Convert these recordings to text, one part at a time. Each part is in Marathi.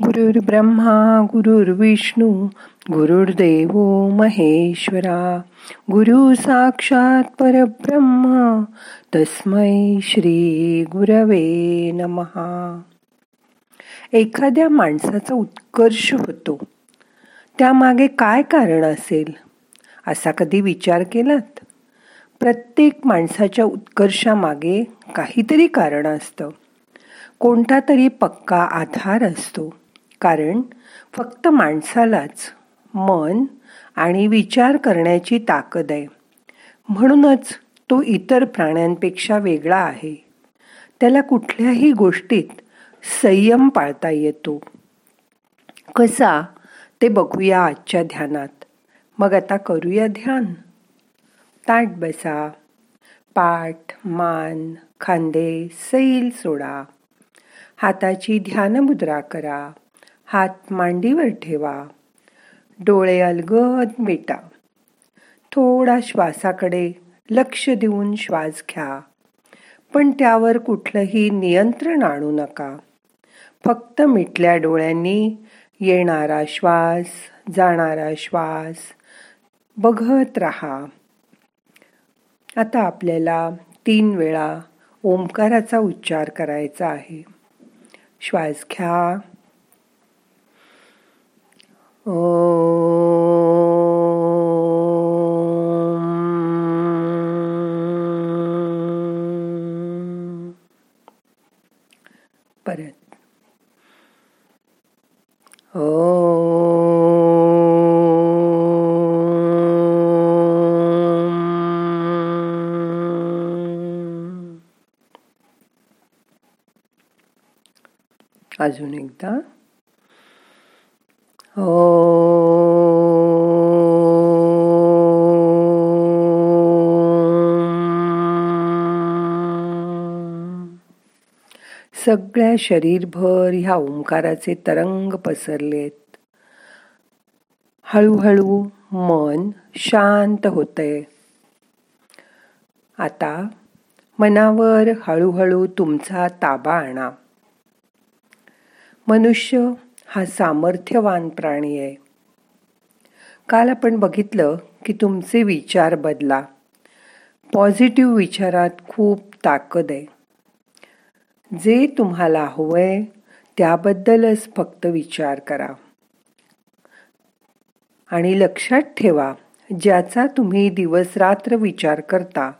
गुरुर् ब्रह्मा गुरुर्विष्णू गुरुर्देव महेश्वरा. गुरु साक्षात परब्रह्म तस्मै श्री गुरवे नमहा एखाद्या माणसाचा उत्कर्ष होतो. त्यामागे काय कारण असेल? असा कधी विचार केलात? प्रत्येक माणसाच्या उत्कर्षामागे काहीतरी कारण असतं. कोणता तरी पक्का आधार असतो. कारण फक्त माणसालाच मन आणि विचार करण्याची ताकद आहे. म्हणूनच तो इतर प्राण्यांपेक्षा वेगळा आहे. त्याला कुठल्याही गोष्टीत संयम पाळता येतो. कसा? ते बघूया आजच्या ध्यानात. मग आता करूया ध्यान. ताट बसा. पाठ मान खांदे सैल सोडा. हाताची ध्यानमुद्रा करा. हात मांडीवर ठेवा. डोळे अलगद मिटा. थोडा श्वासाकडे लक्ष देऊन श्वास घ्या. पण त्यावर कुठलंही नियंत्रण आणू नका. फक्त मिटल्या डोळ्यांनी येणारा श्वास जाणारा श्वास बघत राहा. आता आपल्याला तीन वेळा ओंकाराचा उच्चार करायचा आहे. श्वास घ्या. परत। अजून एकदा। सगळ्या शरीरभर ह्या ओंकाराचे तरंग पसरलेत. हळूहळू मन शांत होतंय. आता मनावर हळूहळू तुमचा ताबा आणा. मनुष्य हा सामर्थ्यवान प्राणी आहे. काल आपण बघितलं की तुमचे विचार बदला. पॉझिटिव्ह विचारात खूप ताकद आहे. जे तुम्हाला हवंय त्याबद्दलच फक्त विचार करा. आणि लक्षात ठेवा ज्याचा तुम्ही दिवस रात्र विचार करता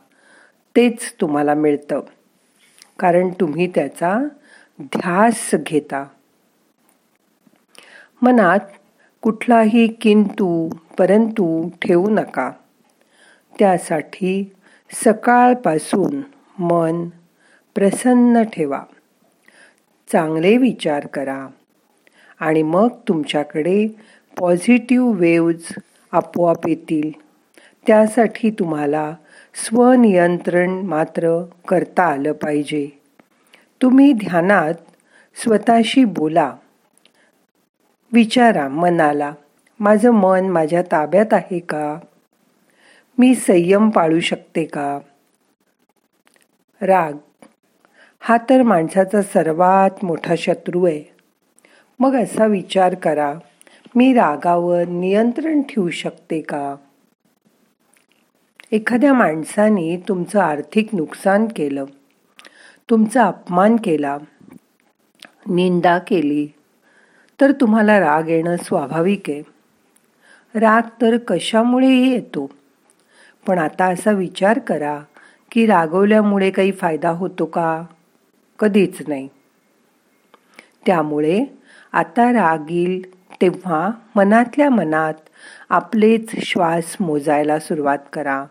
तेच तुम्हाला मिळतं. कारण तुम्ही त्याचा ध्यास घेता. मनात कुठलाही किंतू परंतु ठेवू नका. त्यासाठी सकाळपासून मन प्रसन्न ठेवा. चांगले विचार करा. आणि मग तुमच्याकडे पॉझिटिव्ह वेव्ज आपोआप येतील. त्यासाठी तुम्हाला स्वनियंत्रण मात्र करता आलं पाहिजे. तुम्ही ध्यानात स्वतःशी बोला. विचारा मनाला माझं मन माझ्या ताब्यात आहे का? मी संयम पाळू शकते का? राग हा तर माणसाचा सर्वात मोठा शत्रू आहे. मग असा विचार करा मी रागावर नियंत्रण ठेवू शकते का? एखाद्या माणसाने तुमचं आर्थिक नुकसान केलं तुमचा अपमान केला निंदा केली तर तुम्हाला राग येणं स्वाभाविक आहे. राग तर कशामुळेही येतो. पण आता असा विचार करा की रागवल्यामुळे काही फायदा होतो का? कधीच नाही. त्यामुळे आता राग येईल तेव्हा मनातल्या मनात आपलेच श्वास मोजायला सुरुवात करा.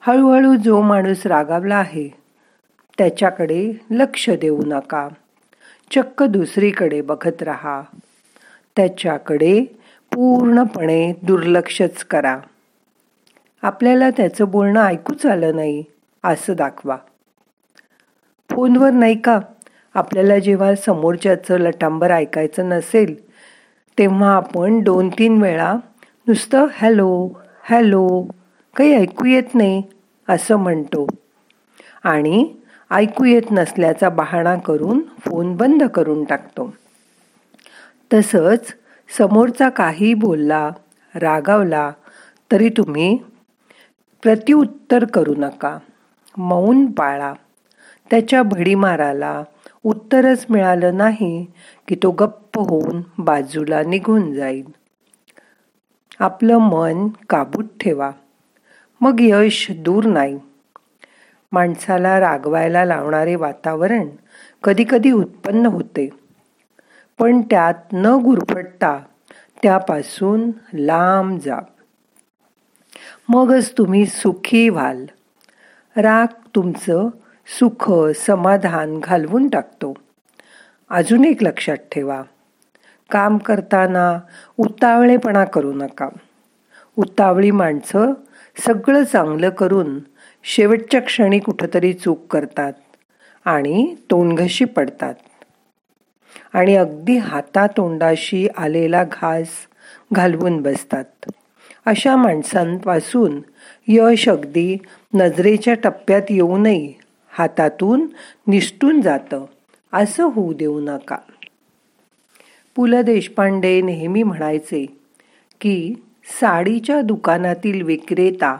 हळूहळू जो माणूस रागावला आहे त्याच्याकडे लक्ष देऊ नका. चक्क दुसरीकडे बघत राहा. त्याच्याकडे पूर्णपणे दुर्लक्षच करा. आपल्याला त्याचं बोलणं ऐकूच आलं नाही असं दाखवा. फोनवर नाही का? आपल्याला जेव्हा समोरच्याचं लटांबर ऐकायचं नसेल तेव्हा आपण दोन तीन वेळा नुसतं हॅलो हॅलो काही ऐकू येत नाही असं म्हणतो. आणि ऐकू येत नसल्याचा बहाणा करून फोन बंद करून टाकतो. तसंच समोरचा काही बोलला रागावला तरी तुम्ही प्रतिउत्तर करू नका. मौन पाळा. त्याच्या भडीमाराला उत्तरच मिळालं नाही की तो गप्प होऊन बाजूला निघून जाईल. आपलं मन काबूत ठेवा. मग यश दूर नाही. माणसाला रागवायला लावणारे वातावरण कधीकधी उत्पन्न होते. पण त्यात न गुरफटता त्यापासून लांब जा. मगच तुम्ही सुखी व्हाल. राग तुमचं सुख समाधान घालवून टाकतो. अजून एक लक्षात ठेवा. काम करताना उतावळेपणा करू नका. उतावळी माणसं सगळं चांगलं करून शेवटच्या क्षणी कुठंतरी चूक करतात आणि तोंडघशी पडतात. आणि अगदी हातातोंडाशी आलेला घास घालवून बसतात. अशा माणसांपासून यश अगदी नजरेच्या टप्प्यात येऊनही हातातून निष्ठून जातं असं होऊ देऊ नका. पु ल देशपांडे नेहमी म्हणायचे की साडीच्या दुकानातील विक्रेता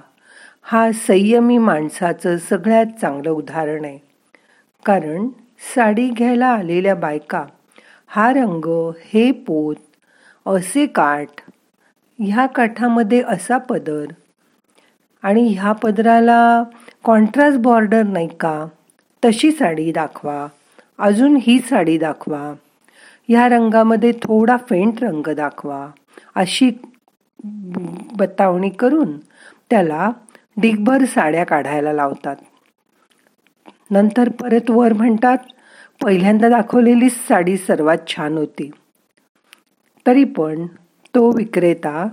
हा संयमी माणसाचं सगळ्यात चांगलं उदाहरण आहे. कारण साडी घ्यायला आलेल्या बायका हा रंग हे पोत असे काठ ह्या काठामध्ये असा पदर आणि ह्या पदराला कॉन्ट्रास्ट बॉर्डर नाही का? तशी साडी दाखवा अजून ही साडी दाखवा ह्या रंगामध्ये थोडा फेंट रंग दाखवा अशी बतावणी करून त्याला डिगभर साड्या काढायला लावतात. नंतर परत वर म्हणतात पहिल्यांदा दाखवलेलीच साडी सर्वात छान होती. तरी पण तो विक्रेता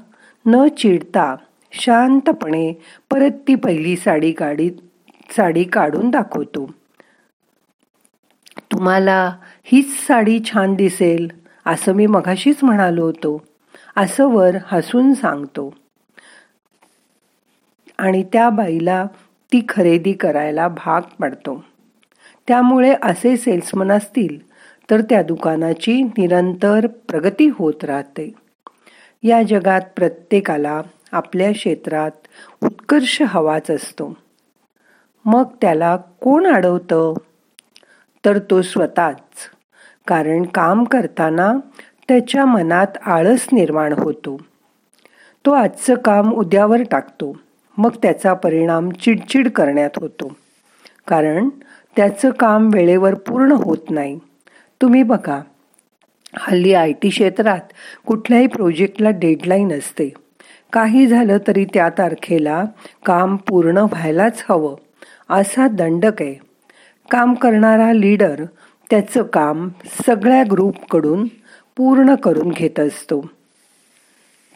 न चिडता शांतपणे परत ती पहिली साडी काढी साडी काढून दाखवतो. तुम्हाला हीच साडी छान दिसेल असं मी मघाशीच म्हणालो होतो. असं वर हसून सांगतो. आणि त्या बाईला ती खरेदी करायला भाग पडतो. त्यामुळे असे सेल्समन असतील तर त्या दुकानाची निरंतर प्रगती होत राहते. या जगात प्रत्येकाला आपल्या क्षेत्रात उत्कर्ष हवाच असतो. मग त्याला कोण अडवतं? तर तो स्वतःच कारण काम करताना त्याच्या मनात आळस निर्माण होतो. तो आजचं काम उद्यावर टाकतो. मग त्याचा परिणाम चिडचिड करण्यात होतो. कारण त्याचं काम वेळेवर पूर्ण होत नाही. तुम्ही बघा हल्ली आय टी क्षेत्रात कुठल्याही प्रोजेक्टला डेडलाईन असते. काही झालं तरी त्या तारखेला काम पूर्ण व्हायलाच हवं असा दंडक आहे काम करणारा लीडर त्याचं काम सगळ्या ग्रुपकडून पूर्ण करून घेत असतो.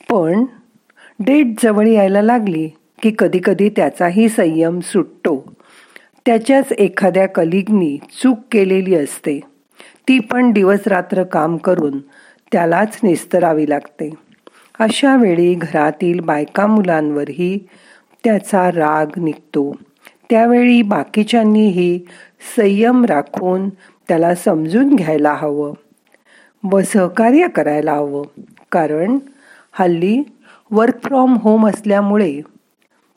पण डेट जवळ यायला लागली. की कधीकधी त्याचाही संयम सुटतो. त्याच्याच एखाद्या कलिगनी चूक केलेली असते. ती पण दिवस रात्र काम करून त्यालाच निस्तरावी लागते. अशा वेळी घरातील बायका मुलांवरही त्याचा राग निघतो. त्यावेळी बाकीच्यांनीही संयम राखून त्याला समजून घ्यायला हवं. व सहकार्य करायला हवं. कारण हल्ली वर्क फ्रॉम होम असल्यामुळे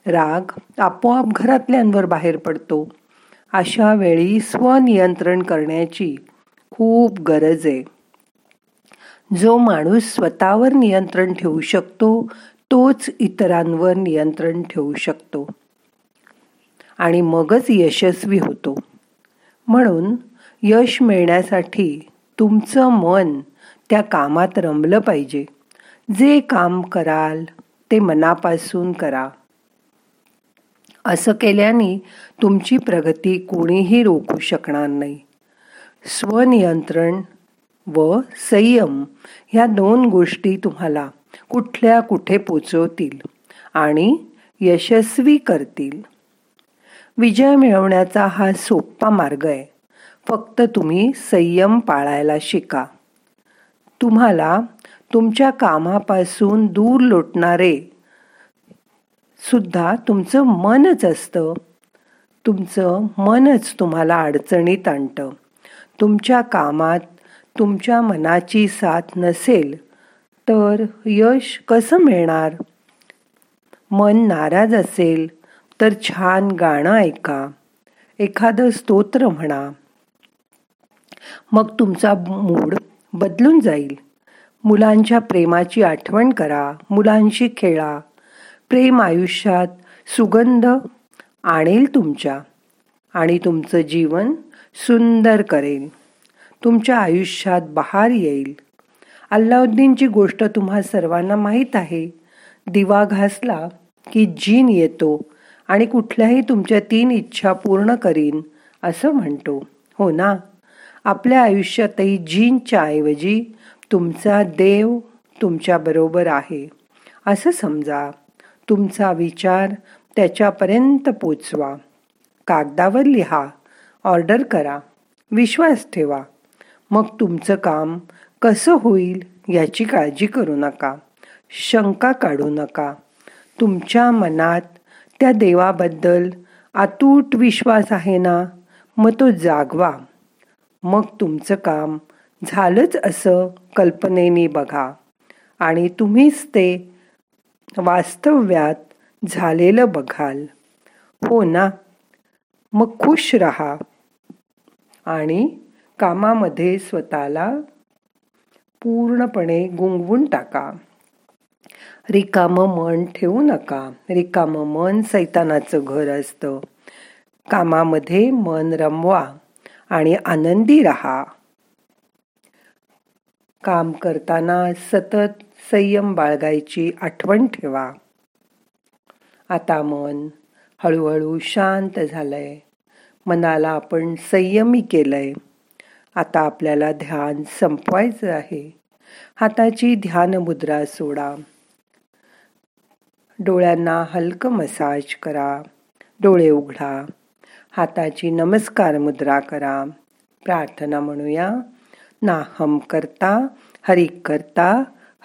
राग आपोआप घरातल्यांवर बाहेर पडतो. अशा वेळी स्वनियंत्रण करण्याची खूप गरज आहे. जो माणूस स्वतःवर नियंत्रण ठेवू शकतो तोच इतरांवर नियंत्रण ठेवू शकतो. आणि मगच यशस्वी होतो. म्हणून यश मिळण्यासाठी तुमचं मन त्या कामात रमलं पाहिजे. जे काम कराल ते मनापासून करा. असं केल्याने तुमची प्रगती कोणीही रोखू शकणार नाही. स्वनियंत्रण व संयम ह्या दोन गोष्टी तुम्हाला कुठल्या कुठे पोचवतील आणि यशस्वी करतील. विजय मिळवण्याचा हा सोपा मार्ग आहे. फक्त तुम्ही संयम पाळायला शिका. तुम्हाला तुमच्या कामापासून दूर लोटणारे सुद्धा तुमचं मनच असतं. तुमचं मनच तुम्हाला अडचणीत आणतं. तुमच्या कामात तुमच्या मनाची साथ नसेल तर यश कसं मिळणार? मन नाराज असेल तर छान गाणं ऐका. एखादं स्तोत्र म्हणा. मग तुमचा मूड बदलून जाईल. मुलांच्या प्रेमाची आठवण करा. मुलांशी खेळा. प्रेम आयुष्यात सुगंध आणेल तुमच्या आणि तुमचं जीवन सुंदर करेल. तुमच्या आयुष्यात बहार येईल. अल्लाउद्दीनची गोष्ट तुम्हा सर्वांना माहीत आहे. दिवा घासला की जीन येतो आणि कुठल्याही तुमच्या तीन इच्छा पूर्ण करीन असं म्हणतो. हो ना? आपल्या आयुष्यातही जीनच्या ऐवजी तुमचा देव तुमच्याबरोबर आहे. असं समजा. तुमचा विचार त्याच्यापर्यंत पोचवा. कागदावर लिहा. ऑर्डर करा. विश्वास ठेवा. मग तुमचं काम कसं होईल याची काळजी करू नका. शंका काढू नका. तुमच्या मनात त्या देवाबद्दल अतूट विश्वास आहे ना? मग तो जागवा. मग तुमचं काम झालंच असं कल्पनेने बघा. आणि तुम्हीच ते वास्तव्यात झालेलं बघाल. हो ना? मग खुश रहा. आणि कामामध्ये स्वतःला पूर्णपणे गुंगवून टाका. रिकाम मन ठेवू नका. रिकाम मन सैतानाचं घर असतं. कामामध्ये मन रमवा आणि आनंदी रहा. काम करताना सतत संयम बाळगायची आठवण ठेवा. आता मन हळूहळू शांत झालंय. मनाला आपण संयमी केलंय. आता आपल्याला ध्यान संपवायचं आहे. हाताची ध्यान मुद्रा सोडा. डोळ्यांना हलकं मसाज करा. डोळे उघडा. हाताची नमस्कार मुद्रा करा. प्रार्थना म्हणूया. नाहम करता हरिक करता